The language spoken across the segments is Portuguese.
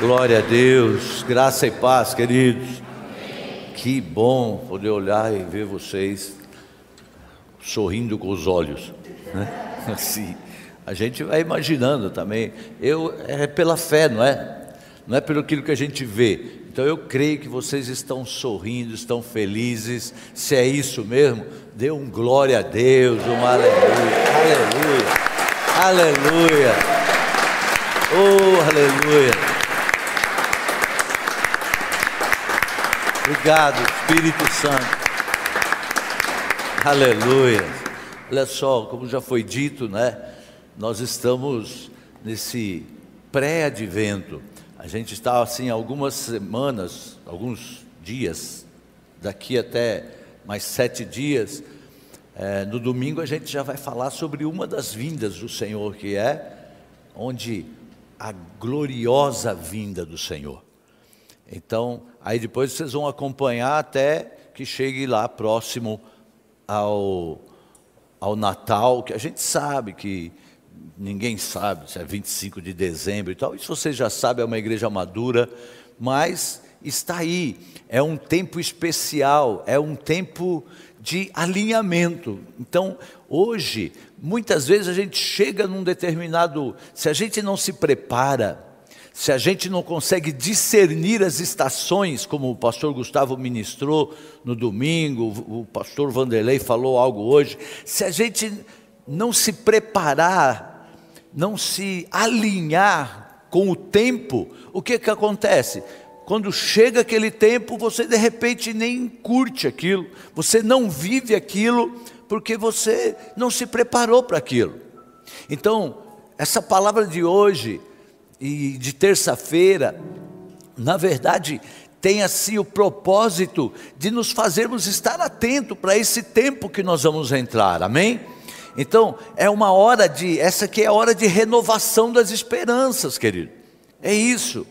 Glória a Deus, graça e paz, queridos. Que bom poder olhar e ver vocês sorrindo com os olhos, né? Assim, a gente vai imaginando também. Eu é pela fé, não é? Não é pelo aquilo que a gente vê. Então eu creio que vocês estão sorrindo, estão felizes. Se é isso mesmo, dê um glória a Deus, um aleluia, aleluia, aleluia. Oh, aleluia. Obrigado, Espírito Santo. Aleluia. Olha só, como já foi dito, né? Nós estamos nesse pré-advento. A gente está assim algumas semanas, alguns dias, daqui até mais sete dias. É, no domingo a gente já vai falar sobre uma das vindas do Senhor, que é onde a gloriosa vinda do Senhor. Então, aí depois vocês vão acompanhar até que chegue lá próximo ao, ao Natal, que a gente sabe que ninguém sabe se é 25 de dezembro e tal. Isso você já sabe, é uma igreja madura, mas está aí. É um tempo especial, é um tempo de alinhamento. Então, hoje, muitas vezes a gente chega num determinado, se a gente não se prepara, se a gente não consegue discernir as estações, como o pastor Gustavo ministrou no domingo, o pastor Vanderlei falou algo hoje, se a gente não se preparar, não se alinhar com o tempo, o que que acontece? Quando chega aquele tempo, você de repente nem curte aquilo, você não vive aquilo, porque você não se preparou para aquilo. Então, essa palavra de hoje, e de terça-feira, na verdade, tem assim o propósito de nos fazermos estar atento para esse tempo que nós vamos entrar, amém? Então, é uma hora de, essa aqui é a hora de renovação das esperanças, querido, é isso,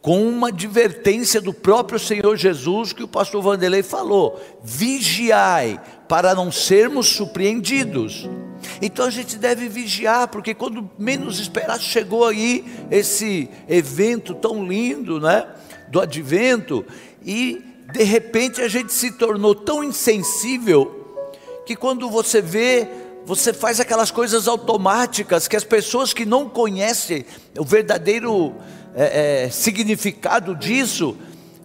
com uma advertência do próprio Senhor Jesus que o pastor Vanderlei falou: vigiai para não sermos surpreendidos. Então a gente deve vigiar, porque quando menos esperar, chegou aí esse evento tão lindo, né? Do advento, e de repente a gente se tornou tão insensível que quando você vê, você faz aquelas coisas automáticas que as pessoas que não conhecem o verdadeiro é, é, significado disso,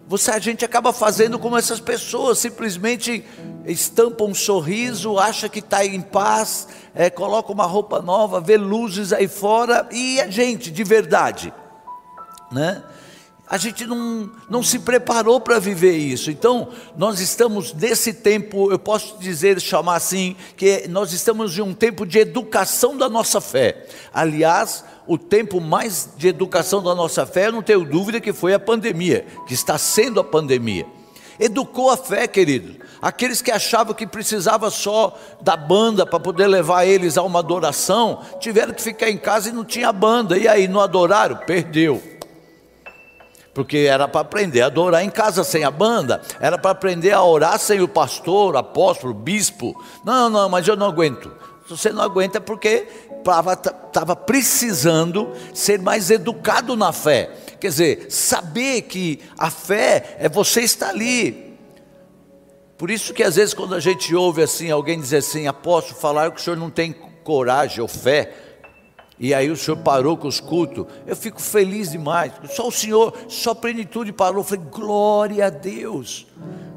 você, a gente acaba fazendo como essas pessoas, simplesmente estampa um sorriso, acha que está em paz, é, coloca uma roupa nova, vê luzes aí fora, e a gente, de verdade, né? A gente não, não se preparou para viver isso. Então, nós estamos nesse tempo, eu posso dizer, chamar assim, que nós estamos em um tempo de educação da nossa fé. Aliás, o tempo mais de educação da nossa fé, não tenho dúvida que foi a pandemia, que está sendo a pandemia. Educou a fé, querido. Aqueles que achavam que precisava só da banda para poder levar eles a uma adoração, tiveram que ficar em casa e não tinha banda. E aí, não adoraram? Perdeu. Porque era para aprender a adorar em casa sem a banda, era para aprender a orar sem o pastor, apóstolo, bispo. Não, não, mas eu não aguento. Você não aguenta, é porque estava precisando ser mais educado na fé. Quer dizer, saber que a fé é você estar ali. Por isso que às vezes quando a gente ouve assim, alguém dizer assim, apóstolo, falar que o senhor não tem coragem ou fé, e aí o senhor parou com os cultos, eu fico feliz demais, só o senhor, só a plenitude parou, eu falei, glória a Deus,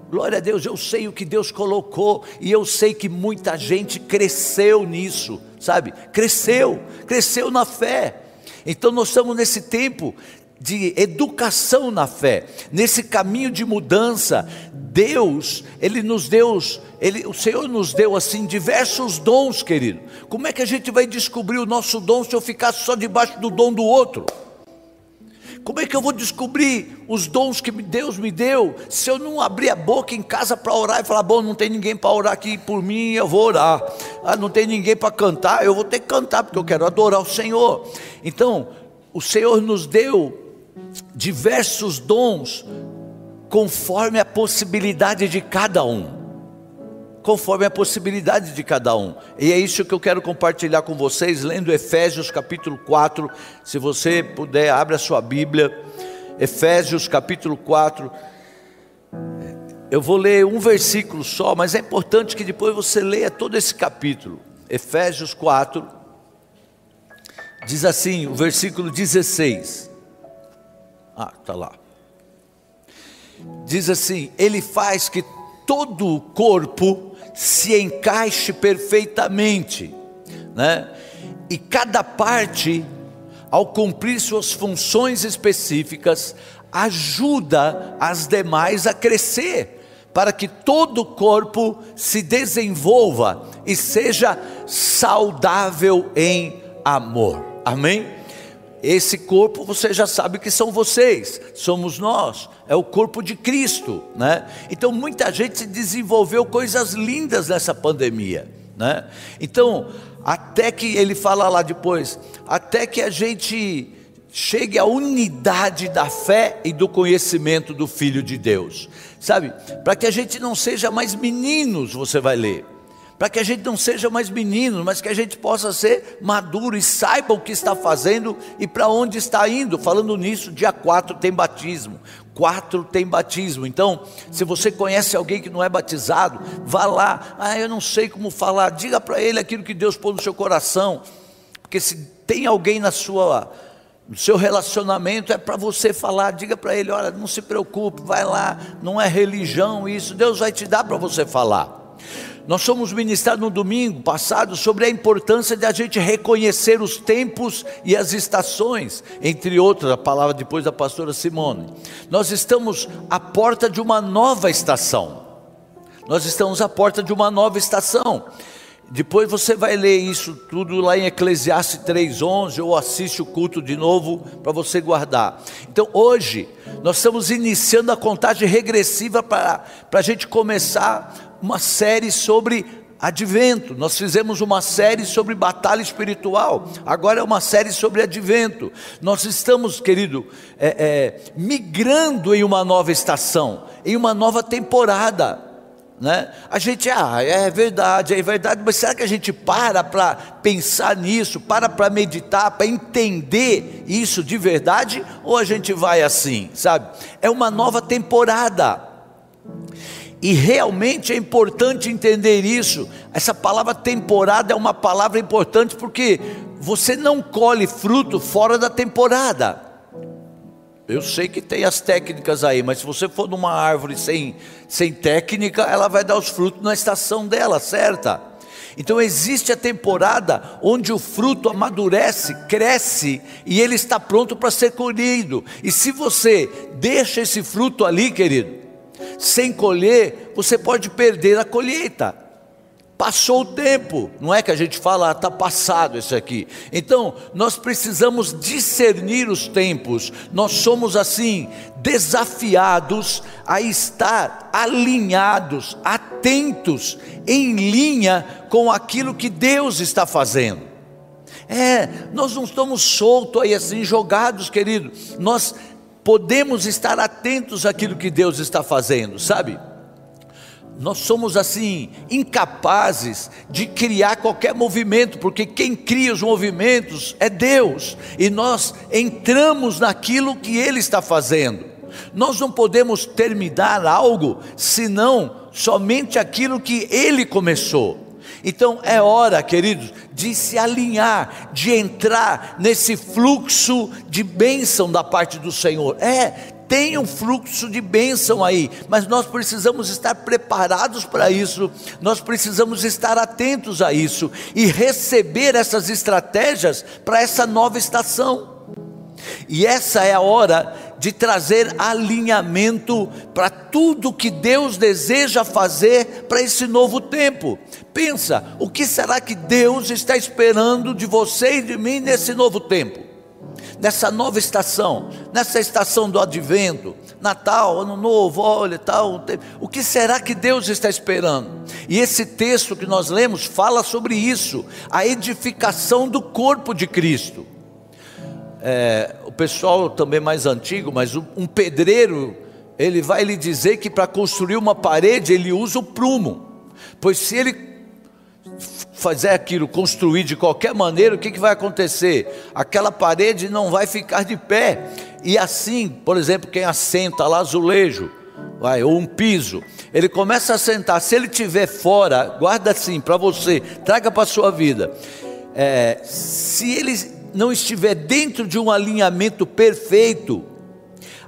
glória a Deus, eu sei o que Deus colocou, e eu sei que muita gente cresceu nisso, sabe, cresceu, cresceu na fé, então nós estamos nesse tempo de educação na fé, nesse caminho de mudança, Deus, Ele nos deu, Ele, o Senhor nos deu assim diversos dons, querido. Como é que a gente vai descobrir o nosso dom se eu ficar só debaixo do dom do outro? Como é que eu vou descobrir os dons que Deus me deu se eu não abrir a boca em casa para orar e falar: bom, não tem ninguém para orar aqui por mim, eu vou orar. Ah, não tem ninguém para cantar, eu vou ter que cantar porque eu quero adorar o Senhor. Então, o Senhor nos deu diversos dons conforme a possibilidade de cada um. conforme a possibilidade de cada um. E é isso que eu quero compartilhar com vocês, lendo Efésios capítulo 4. Se você puder, abre a sua Bíblia. Efésios capítulo 4. Eu vou ler um versículo só, mas é importante que depois você leia todo esse capítulo. Efésios 4, diz assim, o versículo 16. Ah, está lá. Diz assim: Ele faz que todo o corpo se encaixe perfeitamente, né? E cada parte, ao cumprir suas funções específicas, ajuda as demais a crescer para que todo o corpo se desenvolva e seja saudável em amor. Amém? Esse corpo você já sabe que são vocês, somos nós, é o corpo de Cristo, né? Então muita gente desenvolveu coisas lindas nessa pandemia, né? Então, até que ele fala lá depois, até que a gente chegue à unidade da fé e do conhecimento do Filho de Deus sabe? Para que a gente não seja mais meninos, você vai ler. Para que a gente não seja mais meninos, mas que a gente possa ser maduro e saiba o que está fazendo e para onde está indo. Falando nisso, dia 4 tem batismo. 4 tem batismo. Então, se você conhece alguém que não é batizado, vá lá. Ah, eu não sei como falar. Diga para ele aquilo que Deus pôs no seu coração. Porque se tem alguém na sua o seu relacionamento é para você falar, diga para ele: olha, não se preocupe, vai lá, não é religião isso, Deus vai te dar para você falar. Nós somos ministrados no domingo passado sobre a importância de a gente reconhecer os tempos e as estações, entre outras, a palavra depois da pastora Simone. Nós estamos à porta de uma nova estação. Nós estamos à porta de uma nova estação. Depois você vai ler isso tudo lá em Eclesiastes 3:11 ou assiste o culto de novo para você guardar. Então hoje nós estamos iniciando a contagem regressiva para a gente começar uma série sobre advento. Nós fizemos uma série sobre batalha espiritual. Agora é uma série sobre advento. Nós estamos, querido, é, é, migrando em uma nova estação, em uma nova temporada. Né? A gente, ah, é verdade, é verdade, mas será que a gente para para pensar nisso, para para meditar, para entender isso de verdade? Ou a gente vai assim, sabe? É uma nova temporada. E realmente é importante entender isso. Essa palavra temporada é uma palavra importante porque você não colhe fruto fora da temporada. Eu sei que tem as técnicas aí, mas se você for numa árvore sem, sem técnica, ela vai dar os frutos na estação dela, certa? Então existe a temporada onde o fruto amadurece, cresce e ele está pronto para ser colhido. E se você deixa esse fruto ali, querido, sem colher, você pode perder a colheita. Passou o tempo, não é que a gente fala, está ah, passado isso aqui. Então, nós precisamos discernir os tempos, nós somos assim, desafiados a estar alinhados, atentos, em linha com aquilo que Deus está fazendo. É, nós não estamos soltos aí assim, jogados, querido, nós podemos estar atentos àquilo que Deus está fazendo, sabe? nós somos assim incapazes de criar qualquer movimento, porque quem cria os movimentos é Deus, e nós entramos naquilo que Ele está fazendo. Nós não podemos terminar algo senão somente aquilo que Ele começou. Então é hora, queridos, de se alinhar, de entrar nesse fluxo de bênção da parte do Senhor. É, tem um fluxo de bênção aí, mas nós precisamos estar preparados para isso, nós precisamos estar atentos a isso e receber essas estratégias para essa nova estação. E essa é a hora de trazer alinhamento para tudo que Deus deseja fazer para esse novo tempo. Pensa, o que será que Deus está esperando de você e de mim nesse novo tempo? nessa nova estação, nessa estação do advento, Natal, Ano Novo, olha, tal, o que será que Deus está esperando? E esse texto que nós lemos fala sobre isso, a edificação do corpo de Cristo. É, pessoal também mais antigo, mas um pedreiro, ele vai lhe dizer que para construir uma parede ele usa o prumo. Pois se ele fazer aquilo, construir de qualquer maneira, o que, que vai acontecer? Aquela parede não vai ficar de pé. E assim, por exemplo, quem assenta lá azulejo, vai, ou um piso, ele começa a sentar, se ele estiver fora, guarda assim para você, traga para a sua vida. É, se ele não estiver dentro de um alinhamento perfeito,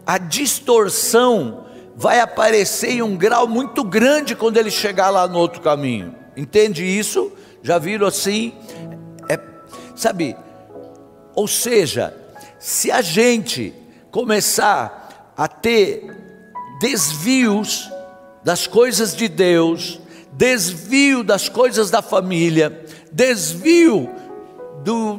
a distorção vai aparecer em um grau muito grande quando ele chegar lá no outro caminho. Entende isso? Já viram assim? É, sabe? Ou seja, se a gente começar a ter desvios das coisas de Deus, desvio das coisas da família, desvio do,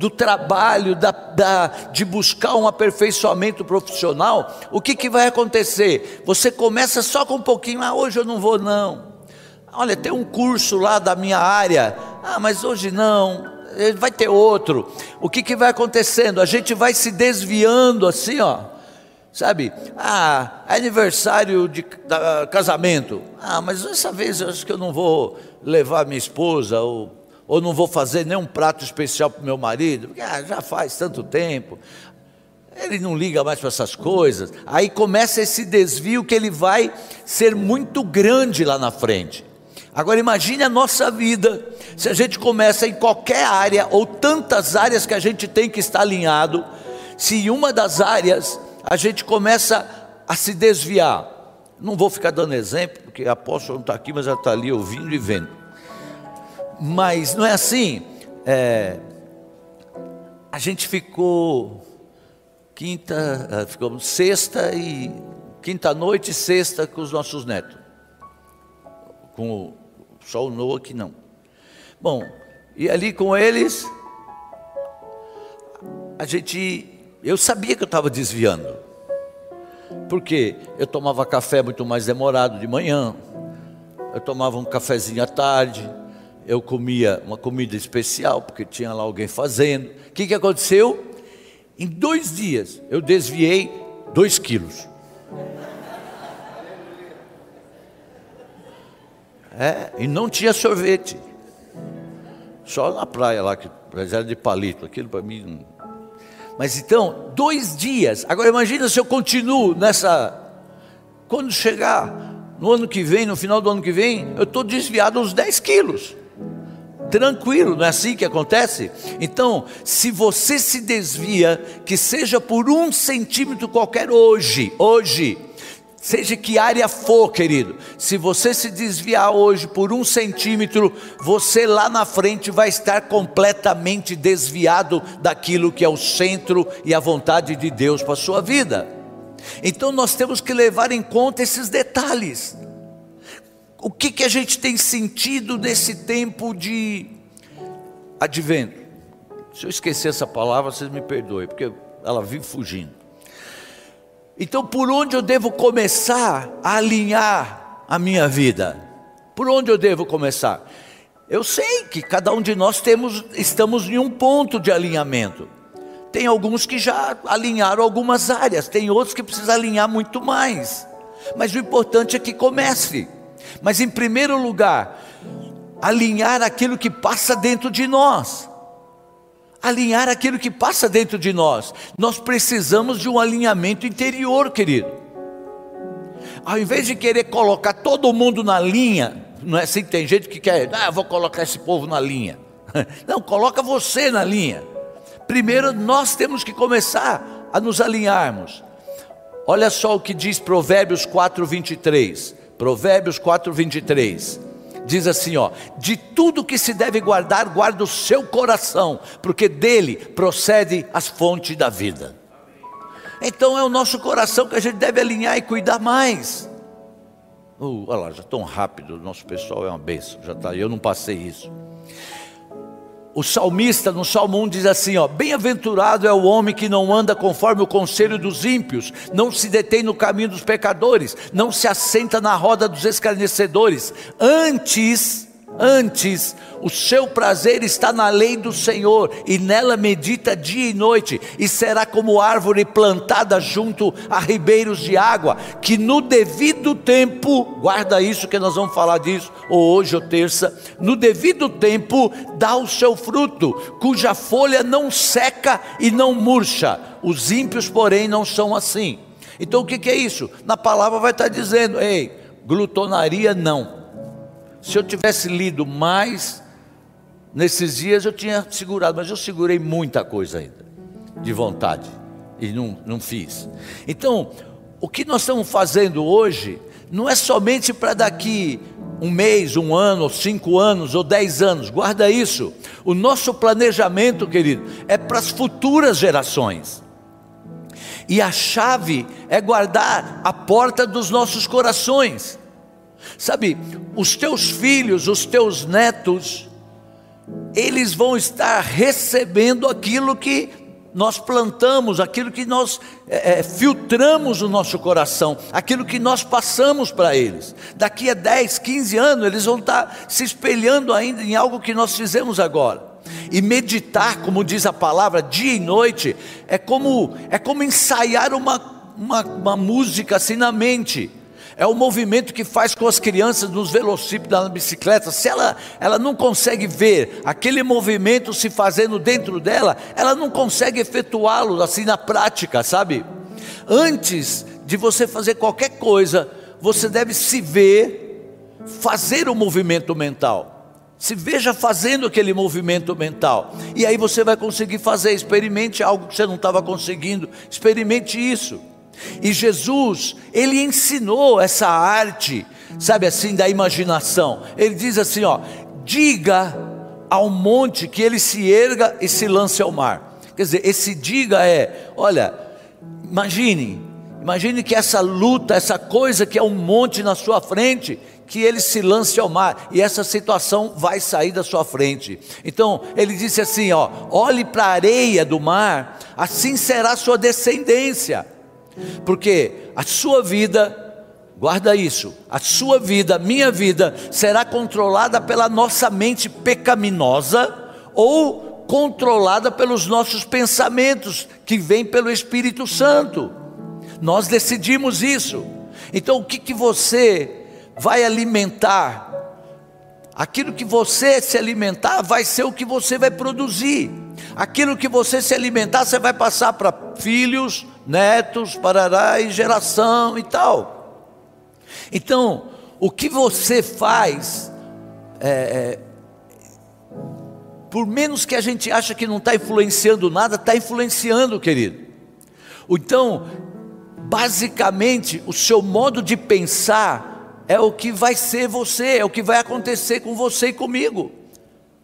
do trabalho, da, da, de buscar um aperfeiçoamento profissional, o que, que vai acontecer? Você começa só com um pouquinho, ah, hoje eu não vou não. Olha, tem um curso lá da minha área, ah, mas hoje não, eh, vai ter outro. O que, que vai acontecendo? A gente vai se desviando assim, ó. Sabe? Ah, aniversário de da, casamento. Ah, mas dessa vez eu acho que eu não vou levar minha esposa ou ou não vou fazer nenhum prato especial para o meu marido, porque ah, já faz tanto tempo. Ele não liga mais para essas coisas. Aí começa esse desvio que ele vai ser muito grande lá na frente. Agora imagine a nossa vida, se a gente começa em qualquer área, ou tantas áreas que a gente tem que estar alinhado, se em uma das áreas a gente começa a se desviar. Não vou ficar dando exemplo, porque a apóstola não está aqui, mas ela está ali ouvindo e vendo. Mas não é assim. É, a gente ficou quinta, é, ficou sexta e quinta noite e sexta com os nossos netos. Com o, só o Noah que não. Bom, e ali com eles, a gente, eu sabia que eu estava desviando. Porque eu tomava café muito mais demorado de manhã, eu tomava um cafezinho à tarde, eu comia uma comida especial, porque tinha lá alguém fazendo. O que, que aconteceu? Em dois dias eu desviei dois quilos. É, e não tinha sorvete. Só na praia lá, que era de palito, aquilo para mim. Mas então, dois dias. Agora imagina se eu continuo nessa. Quando chegar no ano que vem, no final do ano que vem, eu estou desviado uns 10 quilos tranquilo, não é assim que acontece? Então, se você se desvia, que seja por um centímetro qualquer hoje, hoje, seja que área for, querido, se você se desviar hoje por um centímetro, você lá na frente vai estar completamente desviado daquilo que é o centro e a vontade de Deus para a sua vida. Então nós temos que levar em conta esses detalhes o que, que a gente tem sentido nesse tempo de advento? Se eu esquecer essa palavra, vocês me perdoem, porque ela vive fugindo. Então, por onde eu devo começar a alinhar a minha vida? Por onde eu devo começar? Eu sei que cada um de nós temos, estamos em um ponto de alinhamento. Tem alguns que já alinharam algumas áreas, tem outros que precisam alinhar muito mais. Mas o importante é que comece. Mas em primeiro lugar, alinhar aquilo que passa dentro de nós. Alinhar aquilo que passa dentro de nós. Nós precisamos de um alinhamento interior, querido. Ao invés de querer colocar todo mundo na linha, não é assim que tem gente que quer, ah, vou colocar esse povo na linha. Não, coloca você na linha. Primeiro nós temos que começar a nos alinharmos. Olha só o que diz Provérbios 4, 23. Provérbios 4, 23. Diz assim, ó: De tudo que se deve guardar, guarda o seu coração, porque dele procede as fontes da vida. Então é o nosso coração que a gente deve alinhar e cuidar mais. Uh, olha lá, já tão rápido, o nosso pessoal é uma benção, já tá, eu não passei isso o salmista no Salmo 1 diz assim: ó, bem-aventurado é o homem que não anda conforme o conselho dos ímpios, não se detém no caminho dos pecadores, não se assenta na roda dos escarnecedores, antes, Antes, o seu prazer está na lei do Senhor, e nela medita dia e noite, e será como árvore plantada junto a ribeiros de água, que no devido tempo, guarda isso que nós vamos falar disso, ou hoje ou terça, no devido tempo dá o seu fruto, cuja folha não seca e não murcha. Os ímpios, porém, não são assim. Então o que é isso? Na palavra vai estar dizendo: ei, glutonaria não se eu tivesse lido mais nesses dias, eu tinha segurado, mas eu segurei muita coisa ainda, de vontade, e não, não fiz. Então, o que nós estamos fazendo hoje, não é somente para daqui um mês, um ano, ou cinco anos, ou dez anos, guarda isso. O nosso planejamento, querido, é para as futuras gerações. E a chave é guardar a porta dos nossos corações. Sabe, os teus filhos, os teus netos, eles vão estar recebendo aquilo que nós plantamos, aquilo que nós é, é filtramos no nosso coração, aquilo que nós passamos para eles. Daqui a 10, 15 anos, eles vão estar se espelhando ainda em algo que nós fizemos agora. E meditar, como diz a palavra, dia e noite, é como, é como ensaiar uma, uma, uma música assim na mente é o movimento que faz com as crianças nos velocípedos, na bicicleta. Se ela, ela não consegue ver aquele movimento se fazendo dentro dela, ela não consegue efetuá-lo assim na prática, sabe? Antes de você fazer qualquer coisa, você deve se ver fazer o movimento mental. Se veja fazendo aquele movimento mental. E aí você vai conseguir fazer. Experimente algo que você não estava conseguindo. Experimente isso. E Jesus, ele ensinou essa arte, sabe assim, da imaginação. Ele diz assim, ó: diga ao monte que ele se erga e se lance ao mar. Quer dizer, esse diga é, olha, imagine, imagine que essa luta, essa coisa que é um monte na sua frente, que ele se lance ao mar e essa situação vai sair da sua frente. Então, ele disse assim, ó: olhe para a areia do mar, assim será sua descendência porque a sua vida, guarda isso, a sua vida, minha vida, será controlada pela nossa mente pecaminosa ou controlada pelos nossos pensamentos que vêm pelo Espírito Santo. Nós decidimos isso. Então, o que, que você vai alimentar? Aquilo que você se alimentar vai ser o que você vai produzir. Aquilo que você se alimentar, você vai passar para filhos, netos, parará e geração e tal. Então, o que você faz, é, é, por menos que a gente acha que não está influenciando nada, está influenciando, querido. Então, basicamente, o seu modo de pensar é o que vai ser você, é o que vai acontecer com você e comigo.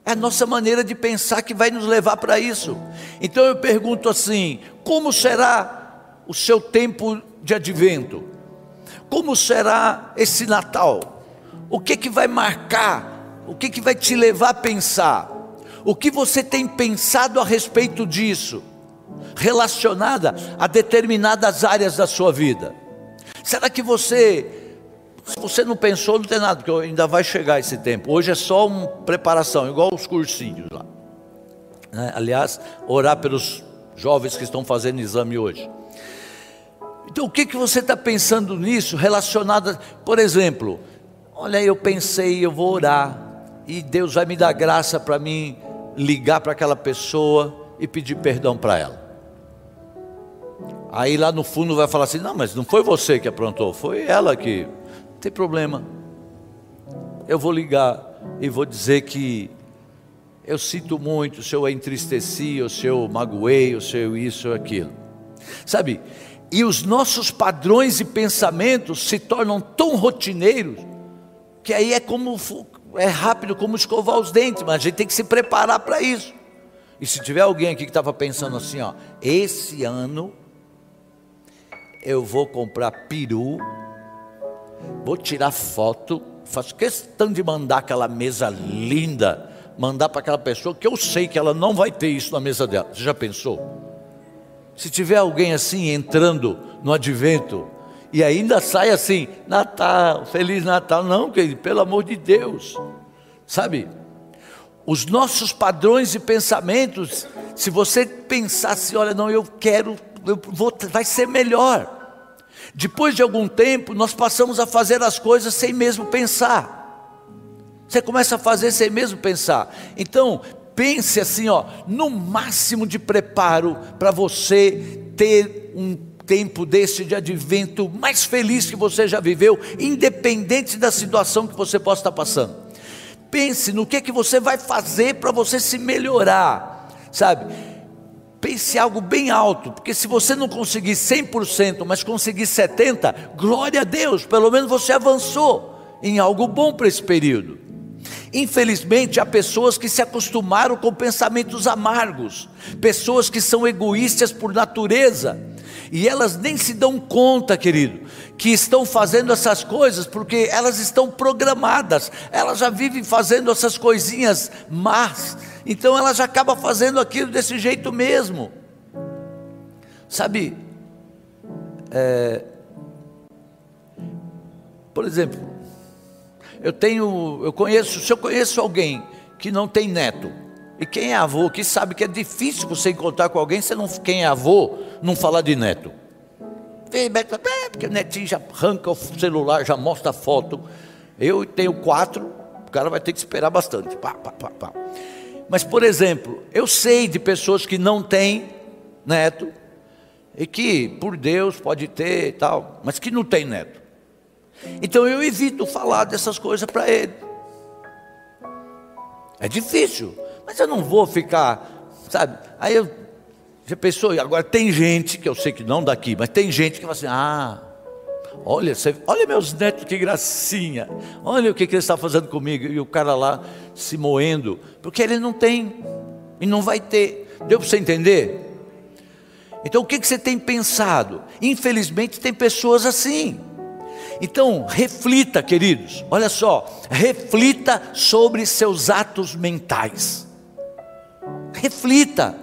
É a nossa maneira de pensar que vai nos levar para isso. Então eu pergunto assim: como será o seu tempo de advento? Como será esse Natal? O que que vai marcar? O que que vai te levar a pensar? O que você tem pensado a respeito disso? Relacionada a determinadas áreas da sua vida. Será que você se você não pensou, não tem nada, porque ainda vai chegar esse tempo. Hoje é só uma preparação, igual os cursinhos lá. Né? Aliás, orar pelos jovens que estão fazendo exame hoje. Então, o que, que você está pensando nisso relacionado, por exemplo, olha, eu pensei, eu vou orar, e Deus vai me dar graça para mim ligar para aquela pessoa e pedir perdão para ela. Aí lá no fundo vai falar assim: não, mas não foi você que aprontou, foi ela que. Não tem problema. Eu vou ligar e vou dizer que eu sinto muito se eu entristeci, ou se eu magoei, ou se eu isso ou aquilo. Sabe, e os nossos padrões e pensamentos se tornam tão rotineiros que aí é como é rápido como escovar os dentes, mas a gente tem que se preparar para isso. E se tiver alguém aqui que estava pensando assim, ó, esse ano eu vou comprar peru, vou tirar foto, faço questão de mandar aquela mesa linda, mandar para aquela pessoa que eu sei que ela não vai ter isso na mesa dela. Você já pensou? Se tiver alguém assim entrando no advento e ainda sai assim, Natal, Feliz Natal, não, querido, pelo amor de Deus. sabe? Os nossos padrões e pensamentos, se você pensasse, olha, não, eu quero, eu vou, vai ser melhor. Depois de algum tempo, nós passamos a fazer as coisas sem mesmo pensar. Você começa a fazer sem mesmo pensar. Então, pense assim, ó, no máximo de preparo para você ter um tempo desse de advento mais feliz que você já viveu, independente da situação que você possa estar passando. Pense no que que você vai fazer para você se melhorar, sabe? Pense algo bem alto, porque se você não conseguir 100%, mas conseguir 70, glória a Deus, pelo menos você avançou em algo bom para esse período. Infelizmente, há pessoas que se acostumaram com pensamentos amargos, pessoas que são egoístas por natureza, e elas nem se dão conta, querido, que estão fazendo essas coisas porque elas estão programadas, elas já vivem fazendo essas coisinhas más, então elas já acabam fazendo aquilo desse jeito mesmo. Sabe, é, por exemplo, eu tenho, eu conheço, se eu conheço alguém que não tem neto, e quem é avô, que sabe que é difícil você encontrar com alguém, você não, quem é avô, não falar de neto. Porque o netinho já arranca o celular, já mostra a foto. Eu tenho quatro, o cara vai ter que esperar bastante. Pá, pá, pá, pá. Mas, por exemplo, eu sei de pessoas que não têm neto, e que por Deus pode ter e tal, mas que não tem neto. Então eu evito falar dessas coisas para ele. É difícil. Mas eu não vou ficar, sabe? Aí eu já pensou, agora tem gente, que eu sei que não daqui, mas tem gente que fala assim: ah, olha, você, olha meus netos, que gracinha, olha o que, que ele está fazendo comigo, e o cara lá se moendo, porque ele não tem, e não vai ter. Deu para você entender? Então o que, que você tem pensado? Infelizmente tem pessoas assim. Então, reflita, queridos, olha só, reflita sobre seus atos mentais. Reflita.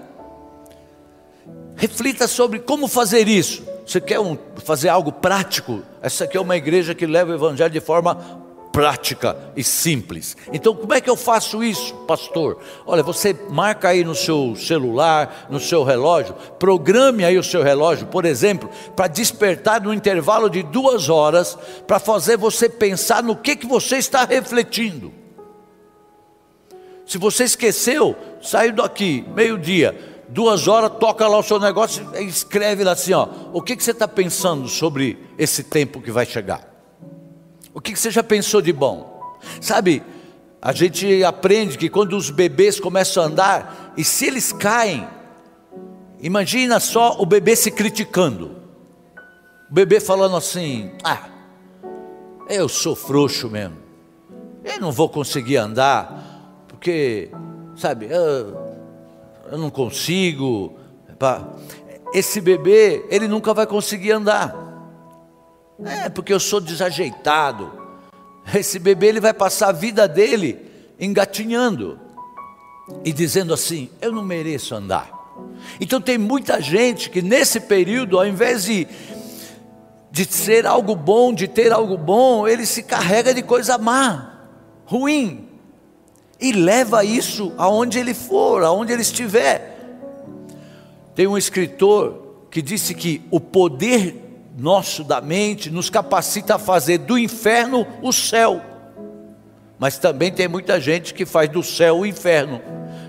Reflita sobre como fazer isso. Você quer um, fazer algo prático? Essa aqui é uma igreja que leva o evangelho de forma prática e simples. Então, como é que eu faço isso, pastor? Olha, você marca aí no seu celular, no seu relógio, programe aí o seu relógio, por exemplo, para despertar no intervalo de duas horas, para fazer você pensar no que, que você está refletindo. Se você esqueceu, saiu daqui, meio-dia, duas horas, toca lá o seu negócio e escreve lá assim: ó, o que, que você está pensando sobre esse tempo que vai chegar? O que, você já pensou de bom? Sabe, a gente aprende que quando os bebês começam a andar, e se eles caem, imagina só o bebê se criticando, o bebê falando assim: ah, eu sou frouxo mesmo, eu não vou conseguir andar porque, sabe, eu, eu não consigo. Esse bebê, ele nunca vai conseguir andar. É porque eu sou desajeitado. Esse bebê, ele vai passar a vida dele engatinhando e dizendo assim: Eu não mereço andar. Então tem muita gente que nesse período, ao invés de, de ser algo bom, de ter algo bom, ele se carrega de coisa má, ruim e leva isso aonde ele for, aonde ele estiver. Tem um escritor que disse que o poder nosso da mente nos capacita a fazer do inferno o céu. Mas também tem muita gente que faz do céu o inferno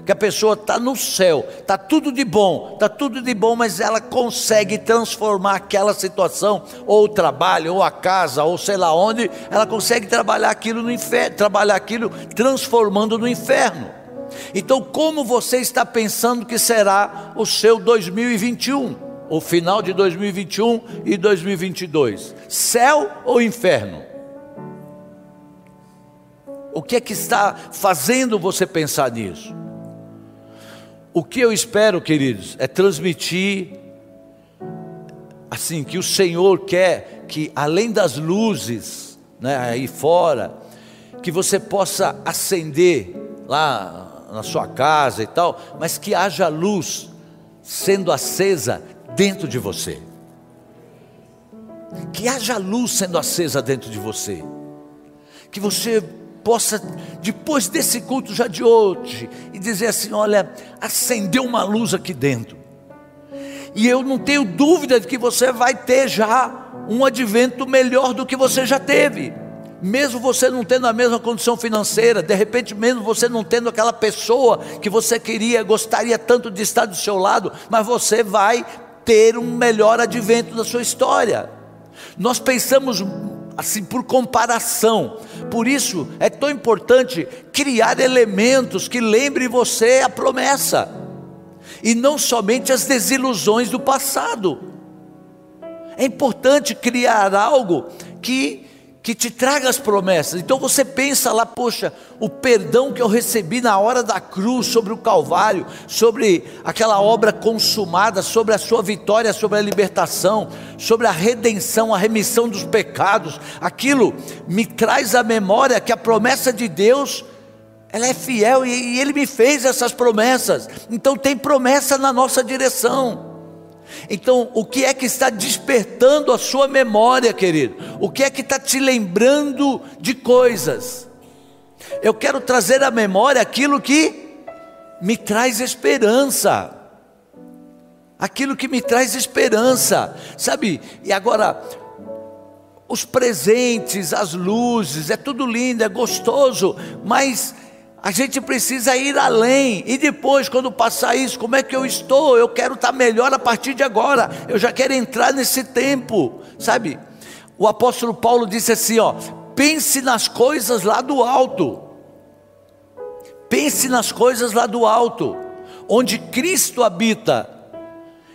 que a pessoa está no céu, está tudo de bom, está tudo de bom, mas ela consegue transformar aquela situação, ou o trabalho, ou a casa, ou sei lá onde, ela consegue trabalhar aquilo no inferno, trabalhar aquilo transformando no inferno. Então, como você está pensando que será o seu 2021? O final de 2021 e 2022? Céu ou inferno? O que é que está fazendo você pensar nisso? O que eu espero, queridos, é transmitir assim que o Senhor quer que além das luzes, né, aí fora, que você possa acender lá na sua casa e tal, mas que haja luz sendo acesa dentro de você. Que haja luz sendo acesa dentro de você. Que você possa, depois desse culto já de hoje, e dizer assim: olha, acendeu uma luz aqui dentro. E eu não tenho dúvida de que você vai ter já um advento melhor do que você já teve. Mesmo você não tendo a mesma condição financeira, de repente, mesmo você não tendo aquela pessoa que você queria, gostaria tanto de estar do seu lado, mas você vai ter um melhor advento da sua história. Nós pensamos assim por comparação. Por isso é tão importante criar elementos que lembrem você a promessa e não somente as desilusões do passado. É importante criar algo que que te traga as promessas. Então você pensa lá, poxa, o perdão que eu recebi na hora da cruz, sobre o Calvário, sobre aquela obra consumada, sobre a sua vitória, sobre a libertação, sobre a redenção, a remissão dos pecados, aquilo me traz à memória que a promessa de Deus. Ela é fiel e, e Ele me fez essas promessas. Então tem promessa na nossa direção. Então, o que é que está despertando a sua memória, querido? O que é que está te lembrando de coisas? Eu quero trazer à memória aquilo que me traz esperança. Aquilo que me traz esperança, sabe? E agora, os presentes, as luzes, é tudo lindo, é gostoso, mas a gente precisa ir além. E depois, quando passar isso, como é que eu estou? Eu quero estar melhor a partir de agora. Eu já quero entrar nesse tempo, sabe? O apóstolo Paulo disse assim, ó: pense nas coisas lá do alto. Pense nas coisas lá do alto, onde Cristo habita.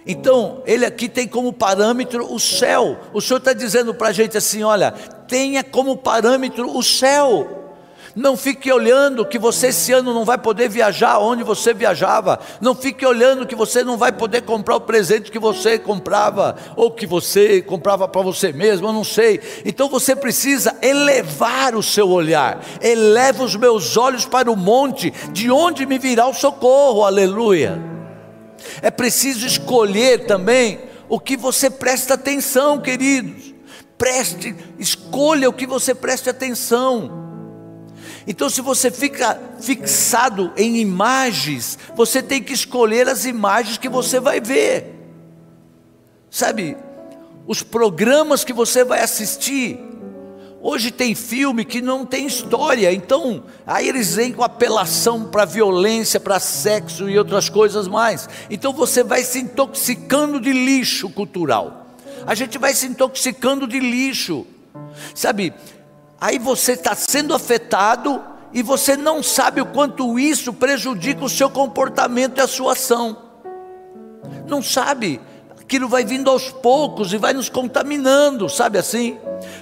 Então, ele aqui tem como parâmetro o céu. O Senhor está dizendo para a gente assim: olha, tenha como parâmetro o céu. Não fique olhando que você esse ano não vai poder viajar onde você viajava. Não fique olhando que você não vai poder comprar o presente que você comprava ou que você comprava para você mesmo, eu não sei. Então você precisa elevar o seu olhar. Eleva os meus olhos para o monte, de onde me virá o socorro. Aleluia. É preciso escolher também o que você presta atenção, queridos. Preste, escolha o que você preste atenção. Então, se você fica fixado em imagens, você tem que escolher as imagens que você vai ver. Sabe, os programas que você vai assistir. Hoje tem filme que não tem história, então aí eles vêm com apelação para violência, para sexo e outras coisas mais. Então você vai se intoxicando de lixo cultural. A gente vai se intoxicando de lixo. Sabe, aí você está sendo afetado e você não sabe o quanto isso prejudica o seu comportamento e a sua ação. Não sabe, aquilo vai vindo aos poucos e vai nos contaminando, sabe assim?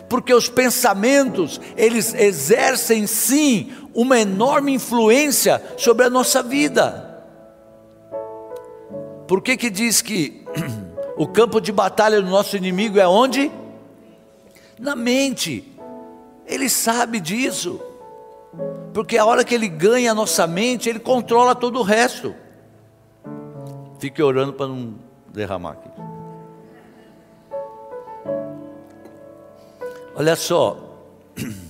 Porque os pensamentos, eles exercem sim uma enorme influência sobre a nossa vida. Por que que diz que o campo de batalha do nosso inimigo é onde? Na mente. Ele sabe disso. Porque a hora que ele ganha a nossa mente, ele controla todo o resto. Fique orando para não derramar aqui. Olha só.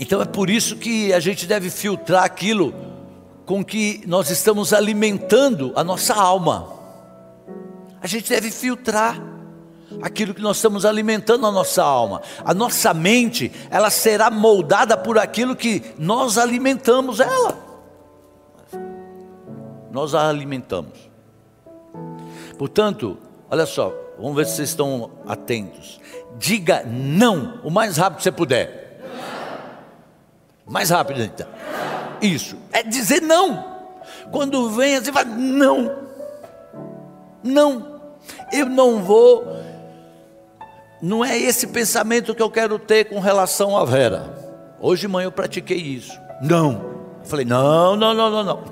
Então é por isso que a gente deve filtrar aquilo com que nós estamos alimentando a nossa alma. A gente deve filtrar aquilo que nós estamos alimentando a nossa alma. A nossa mente, ela será moldada por aquilo que nós alimentamos ela. Nós a alimentamos. Portanto, olha só, vamos ver se vocês estão atentos. Diga não o mais rápido que você puder. Mais rápido, então. Isso, é dizer não. Quando vem, você fala não. Não. Eu não vou não é esse pensamento que eu quero ter com relação à Vera. Hoje de manhã eu pratiquei isso. Não. Eu falei, não, não, não, não, não.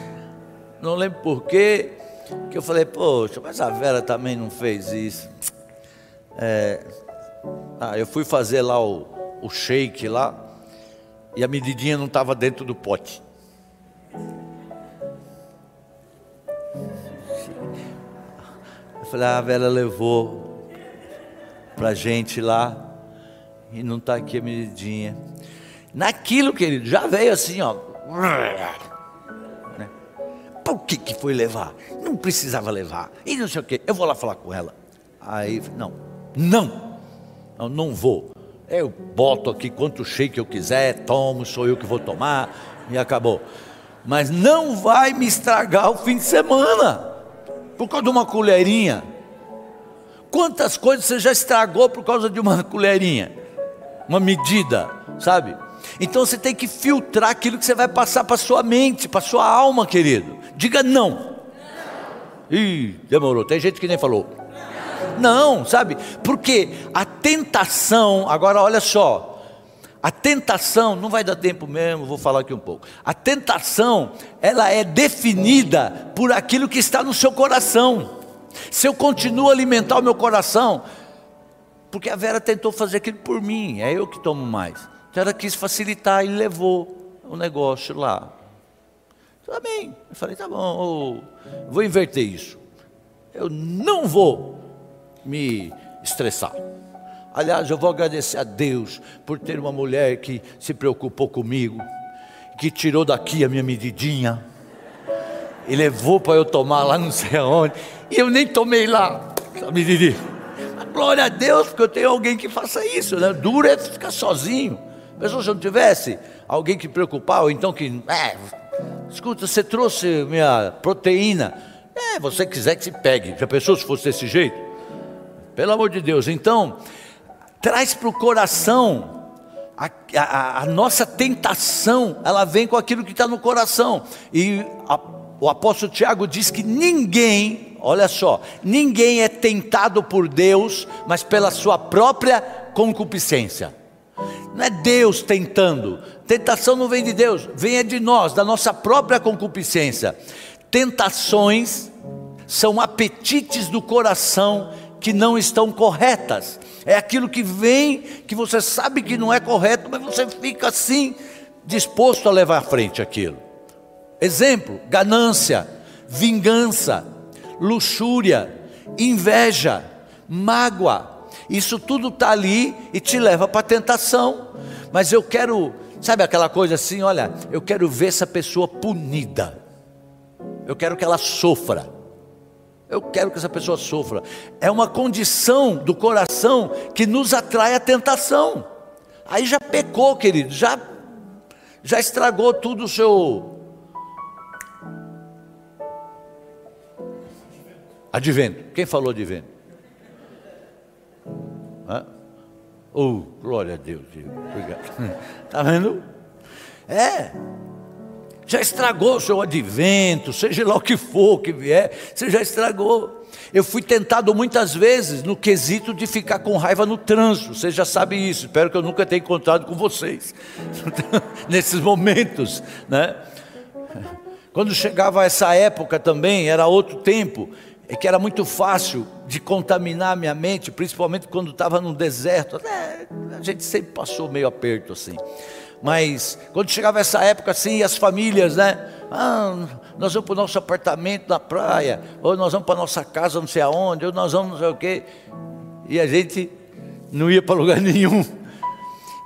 não lembro porquê. Que eu falei, poxa, mas a Vera também não fez isso. É, ah, eu fui fazer lá o, o shake lá. E a medidinha não estava dentro do pote. Eu falei, ah, a Vera levou para gente lá, e não está aqui a medidinha. Naquilo, querido, já veio assim, ó. Né? Por que, que foi levar? Não precisava levar. E não sei o quê. Eu vou lá falar com ela. Aí, não, não, eu não vou. Eu boto aqui quanto shake eu quiser, tomo, sou eu que vou tomar, e acabou. Mas não vai me estragar o fim de semana, por causa de uma colherinha. Quantas coisas você já estragou por causa de uma colherinha? Uma medida, sabe? Então você tem que filtrar aquilo que você vai passar para sua mente, para sua alma, querido. Diga não. Ih, demorou. Tem gente que nem falou. Não, sabe? Porque a tentação, agora olha só, a tentação, não vai dar tempo mesmo, vou falar aqui um pouco. A tentação, ela é definida por aquilo que está no seu coração. Se eu continuo a alimentar o meu coração, porque a Vera tentou fazer aquilo por mim, é eu que tomo mais. Então ela quis facilitar e levou o negócio lá. Tá bem. Eu falei, tá bom, vou inverter isso. Eu não vou me estressar. Aliás, eu vou agradecer a Deus por ter uma mulher que se preocupou comigo, que tirou daqui a minha medidinha e levou para eu tomar lá não sei aonde, e eu nem tomei lá a medidinha. Glória a Deus, porque eu tenho alguém que faça isso, né? Duro é ficar sozinho. Pessoal, se eu não tivesse alguém que preocupar, ou então que, é, escuta, você trouxe minha proteína. É, você quiser que se pegue. Já pensou se fosse desse jeito? Pelo amor de Deus. Então, traz para o coração a, a, a, nossa tentação, ela vem com aquilo que está no coração. E a, o apóstolo Tiago diz que ninguém, olha só, ninguém é tentado por Deus, mas pela sua própria concupiscência. Não é Deus tentando. Tentação não vem de Deus, vem é de nós, da nossa própria concupiscência. Tentações são apetites do coração que não estão corretas. É aquilo que vem, que você sabe que não é correto, mas você fica assim, disposto a levar à frente aquilo. Exemplo: ganância, vingança, luxúria, inveja, mágoa. Isso tudo está ali e te leva para a tentação. Mas eu quero, sabe aquela coisa assim: olha, eu quero ver essa pessoa punida. Eu quero que ela sofra. Eu quero que essa pessoa sofra. É uma condição do coração que nos atrai a tentação. Aí já pecou, querido, já já estragou tudo o seu advento. Quem falou advento? Hã? Oh, glória a Deus. Obrigado. Está vendo? É já estragou o seu advento, seja lá o que for que vier, você já estragou. Eu fui tentado muitas vezes no quesito de ficar com raiva no trânsito, vocês já sabem isso, espero que eu nunca tenha encontrado com vocês, nesses momentos, né? Quando chegava essa época também, era outro tempo, é que era muito fácil de contaminar minha mente, principalmente quando estava no deserto. É, a gente sempre passou meio aperto assim. Mas quando chegava essa época assim, as famílias, né? Ah, nós vamos para o nosso apartamento na praia, ou nós vamos para a nossa casa não sei aonde, ou nós vamos não sei o quê. E a gente não ia para lugar nenhum.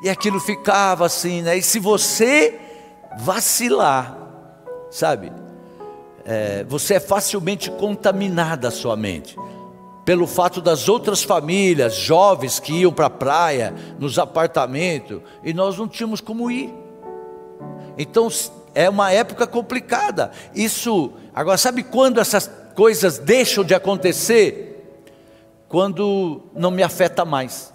E aquilo ficava assim, né? E se você vacilar, sabe? É, você é facilmente contaminada a sua mente pelo fato das outras famílias, jovens que iam para a praia, nos apartamentos, e nós não tínhamos como ir. Então é uma época complicada. Isso, agora sabe quando essas coisas deixam de acontecer? Quando não me afeta mais.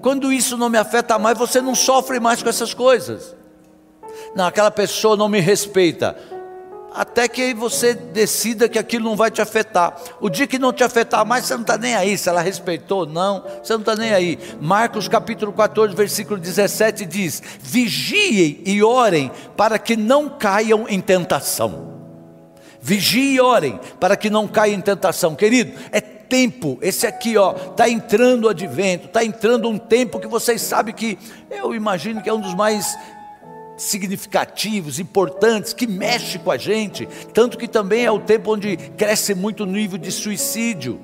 Quando isso não me afeta mais, você não sofre mais com essas coisas. Não, aquela pessoa não me respeita até que você decida que aquilo não vai te afetar. O dia que não te afetar mais, você não está nem aí, se ela respeitou ou não, você não está nem aí. Marcos capítulo 14, versículo 17 diz: Vigiem e orem para que não caiam em tentação. Vigiem e orem para que não caiam em tentação. Querido, é tempo, esse aqui, ó, está entrando o advento, está entrando um tempo que vocês sabem que eu imagino que é um dos mais significativos, importantes, que mexe com a gente, tanto que também é o tempo onde cresce muito o nível de suicídio.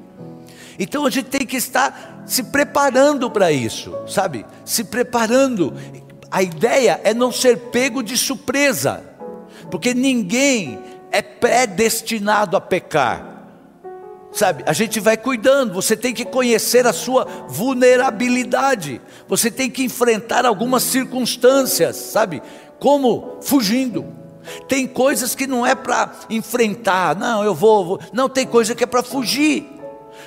Então a gente tem que estar se preparando para isso, sabe? Se preparando. A ideia é não ser pego de surpresa, porque ninguém é predestinado a pecar. Sabe, a gente vai cuidando, você tem que conhecer a sua vulnerabilidade, você tem que enfrentar algumas circunstâncias, sabe, como fugindo. Tem coisas que não é para enfrentar, não, eu vou, vou, não, tem coisa que é para fugir.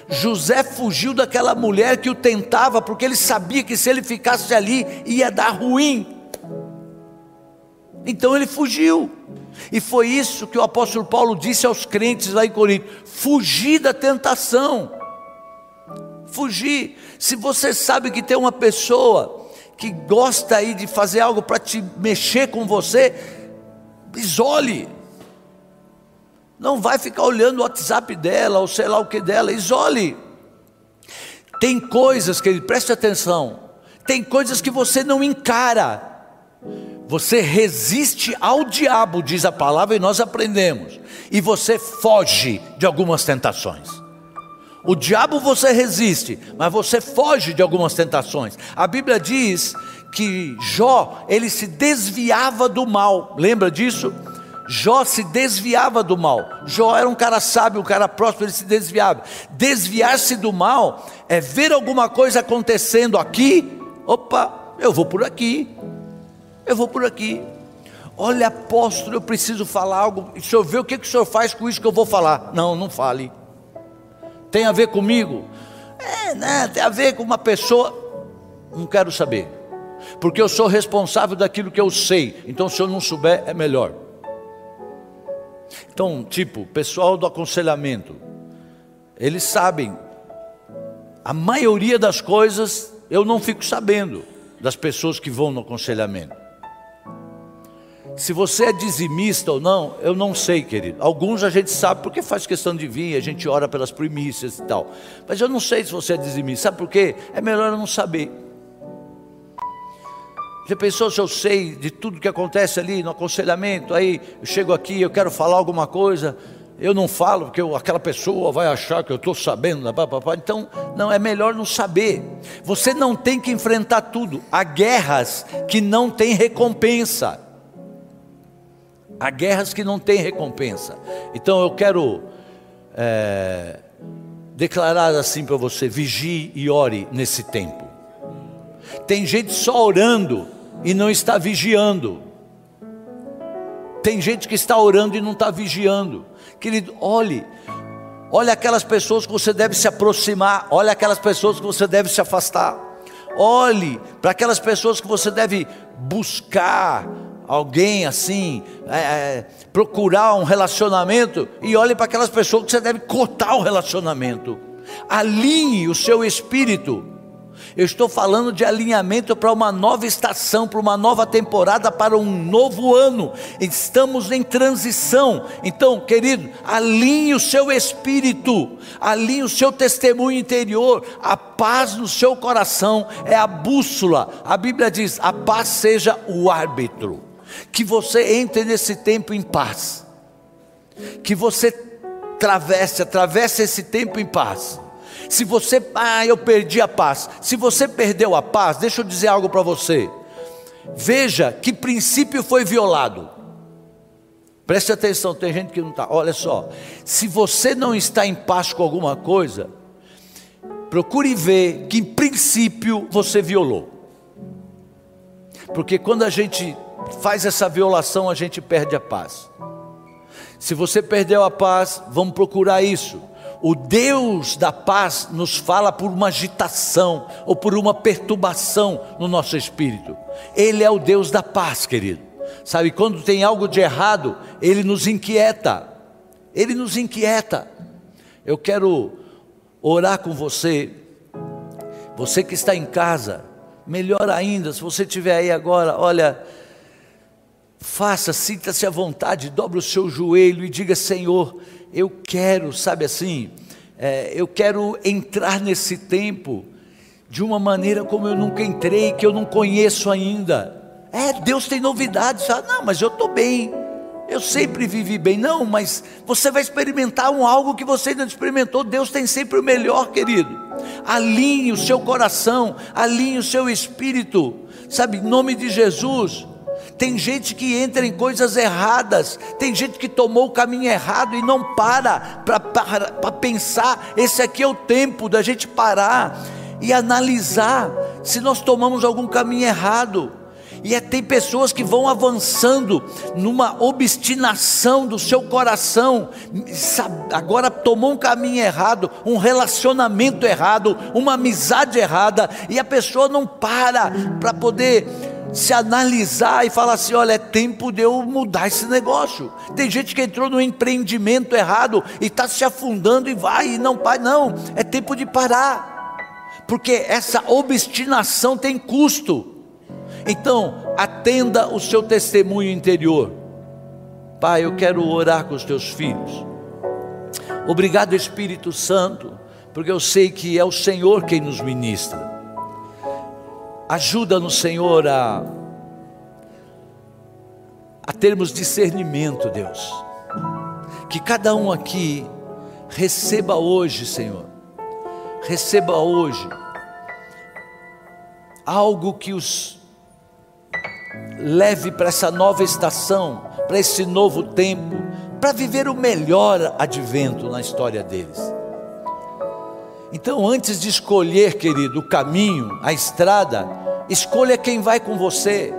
José fugiu daquela mulher que o tentava, porque ele sabia que se ele ficasse ali ia dar ruim. Então ele fugiu. E foi isso que o apóstolo Paulo disse aos crentes lá em Corinto: fugir da tentação. Fugir. Se você sabe que tem uma pessoa que gosta aí de fazer algo para te mexer com você, isole. Não vai ficar olhando o WhatsApp dela, ou sei lá o que dela, isole. Tem coisas que ele preste atenção, tem coisas que você não encara. Você resiste ao diabo, diz a palavra, e nós aprendemos. E você foge de algumas tentações. O diabo você resiste, mas você foge de algumas tentações. A Bíblia diz que Jó, ele se desviava do mal. Lembra disso? Jó se desviava do mal. Jó era um cara sábio, um cara próspero, ele se desviava. Desviar-se do mal é ver alguma coisa acontecendo aqui. Opa, eu vou por aqui. Eu vou por aqui. Olha, apóstolo, eu preciso falar algo. O senhor vê o que, o senhor faz com isso que eu vou falar? Não, não fale. Tem a ver comigo? É, né, tem a ver com uma pessoa. Não quero saber. Porque eu sou responsável daquilo que eu sei. Então, se eu não souber, é melhor. Então, tipo, pessoal do aconselhamento, eles sabem. A maioria das coisas eu não fico sabendo das pessoas que vão no aconselhamento. Se você é dizimista ou não, eu não sei, querido. Alguns a gente sabe porque faz questão de vir, a gente ora pelas primícias e tal. Mas eu não sei se você é dizimista. Sabe por quê? É melhor eu não saber. Já pensou se eu sei de tudo que acontece ali no aconselhamento? Aí eu chego aqui, eu quero falar alguma coisa, eu não falo porque eu, aquela pessoa vai achar que eu estou sabendo. Né, então, não, é melhor não saber. Você não tem que enfrentar tudo. Há guerras que não têm recompensa. Há guerras que não têm recompensa. Então eu quero é, declarar assim para você: vigie e ore nesse tempo. Tem gente só orando e não está vigiando. Tem gente que está orando e não está vigiando. Querido, olhe, olhe aquelas pessoas que você deve se aproximar, olhe aquelas pessoas que você deve se afastar. Olhe para aquelas pessoas que você deve buscar, alguém assim, é, é, procurar um relacionamento e olhe para aquelas pessoas que você deve cortar o relacionamento. Alinhe o seu espírito. Eu estou falando de alinhamento para uma nova estação, para uma nova temporada, para um novo ano. Estamos em transição. Então, querido, alinhe o seu espírito, alinhe o seu testemunho interior. A paz no seu coração é a bússola. A Bíblia diz: a paz seja o árbitro que você entre nesse tempo em paz, que você travesse, atravesse esse tempo em paz. Se você, ah, eu perdi a paz. Se você perdeu a paz, deixa eu dizer algo para você. Veja que princípio foi violado. Preste atenção, tem gente que não está. Olha só, se você não está em paz com alguma coisa, procure ver que princípio você violou. Porque quando a gente faz essa violação, a gente perde a paz. Se você perdeu a paz, vamos procurar isso. O Deus da paz nos fala por uma agitação ou por uma perturbação no nosso espírito. Ele é o Deus da paz, querido. Sabe, quando tem algo de errado, ele nos inquieta. Ele nos inquieta. Eu quero orar com você. Você que está em casa, melhor ainda, se você estiver aí agora, olha, Faça, sinta-se à vontade, dobre o seu joelho e diga: Senhor, eu quero, sabe assim, é, eu quero entrar nesse tempo de uma maneira como eu nunca entrei, que eu não conheço ainda. É, Deus tem novidades. Ah, não, mas eu estou bem. eu sempre vivi bem. Não, mas você vai experimentar um algo que você ainda não experimentou. Deus tem sempre o melhor, querido. Alinhe o seu coração, alinhe o seu espírito. Sabe, em nome de Jesus. Tem gente que entra em coisas erradas, tem gente que tomou o caminho errado e não para para pensar. Esse aqui é o tempo da gente parar e analisar se nós tomamos algum caminho errado. E é, tem pessoas que vão avançando numa obstinação do seu coração, agora tomou um caminho errado, um relacionamento errado, uma amizade errada, e a pessoa não para para poder se analisar e falar assim: olha, é tempo de eu mudar esse negócio. Tem gente que entrou no empreendimento errado e está se afundando e vai e não para, não, é tempo de parar porque essa obstinação tem custo. Então, atenda o seu testemunho interior. Pai, eu quero orar com os teus filhos. Obrigado, Espírito Santo, porque eu sei que é o Senhor quem nos ministra. Ajuda-nos, Senhor, a, a termos discernimento, Deus. Que cada um aqui receba hoje, Senhor, receba hoje algo que os leve para essa nova estação, para esse novo tempo, para viver o melhor advento na história deles. Então, antes de escolher, querido, o caminho, a estrada, escolha quem vai com você.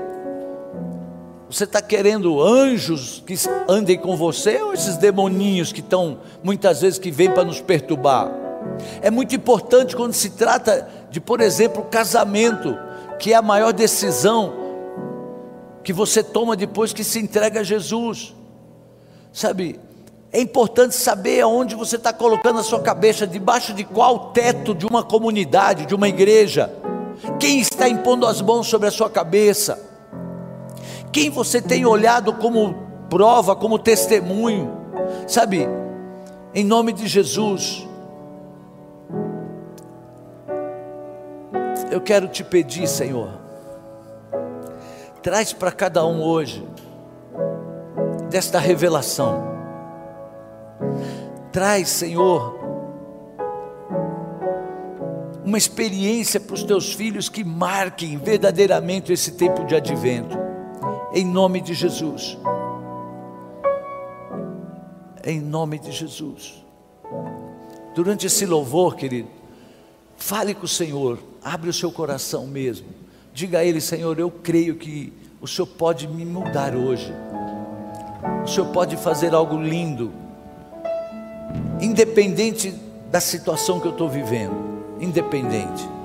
Você está querendo anjos que andem com você ou esses demoninhos que estão muitas vezes que vêm para nos perturbar? É muito importante quando se trata de, por exemplo, casamento, que é a maior decisão que você toma depois que se entrega a Jesus. Sabe, é importante saber aonde você está colocando a sua cabeça, debaixo de qual teto de uma comunidade, de uma igreja. Quem está impondo as mãos sobre a sua cabeça? Quem você tem olhado como prova, como testemunho? Sabe, em nome de Jesus, eu quero te pedir, Senhor, traz para cada um hoje desta revelação. Traz, Senhor, uma experiência para os teus filhos que marquem verdadeiramente esse tempo de advento, em nome de Jesus. Em nome de Jesus. Durante esse louvor, querido, fale com o Senhor, Abre o seu coração mesmo. Diga a Ele, Senhor, eu creio que o Senhor pode me mudar hoje. O Senhor pode fazer algo lindo, independente da situação que eu estou vivendo. Independente.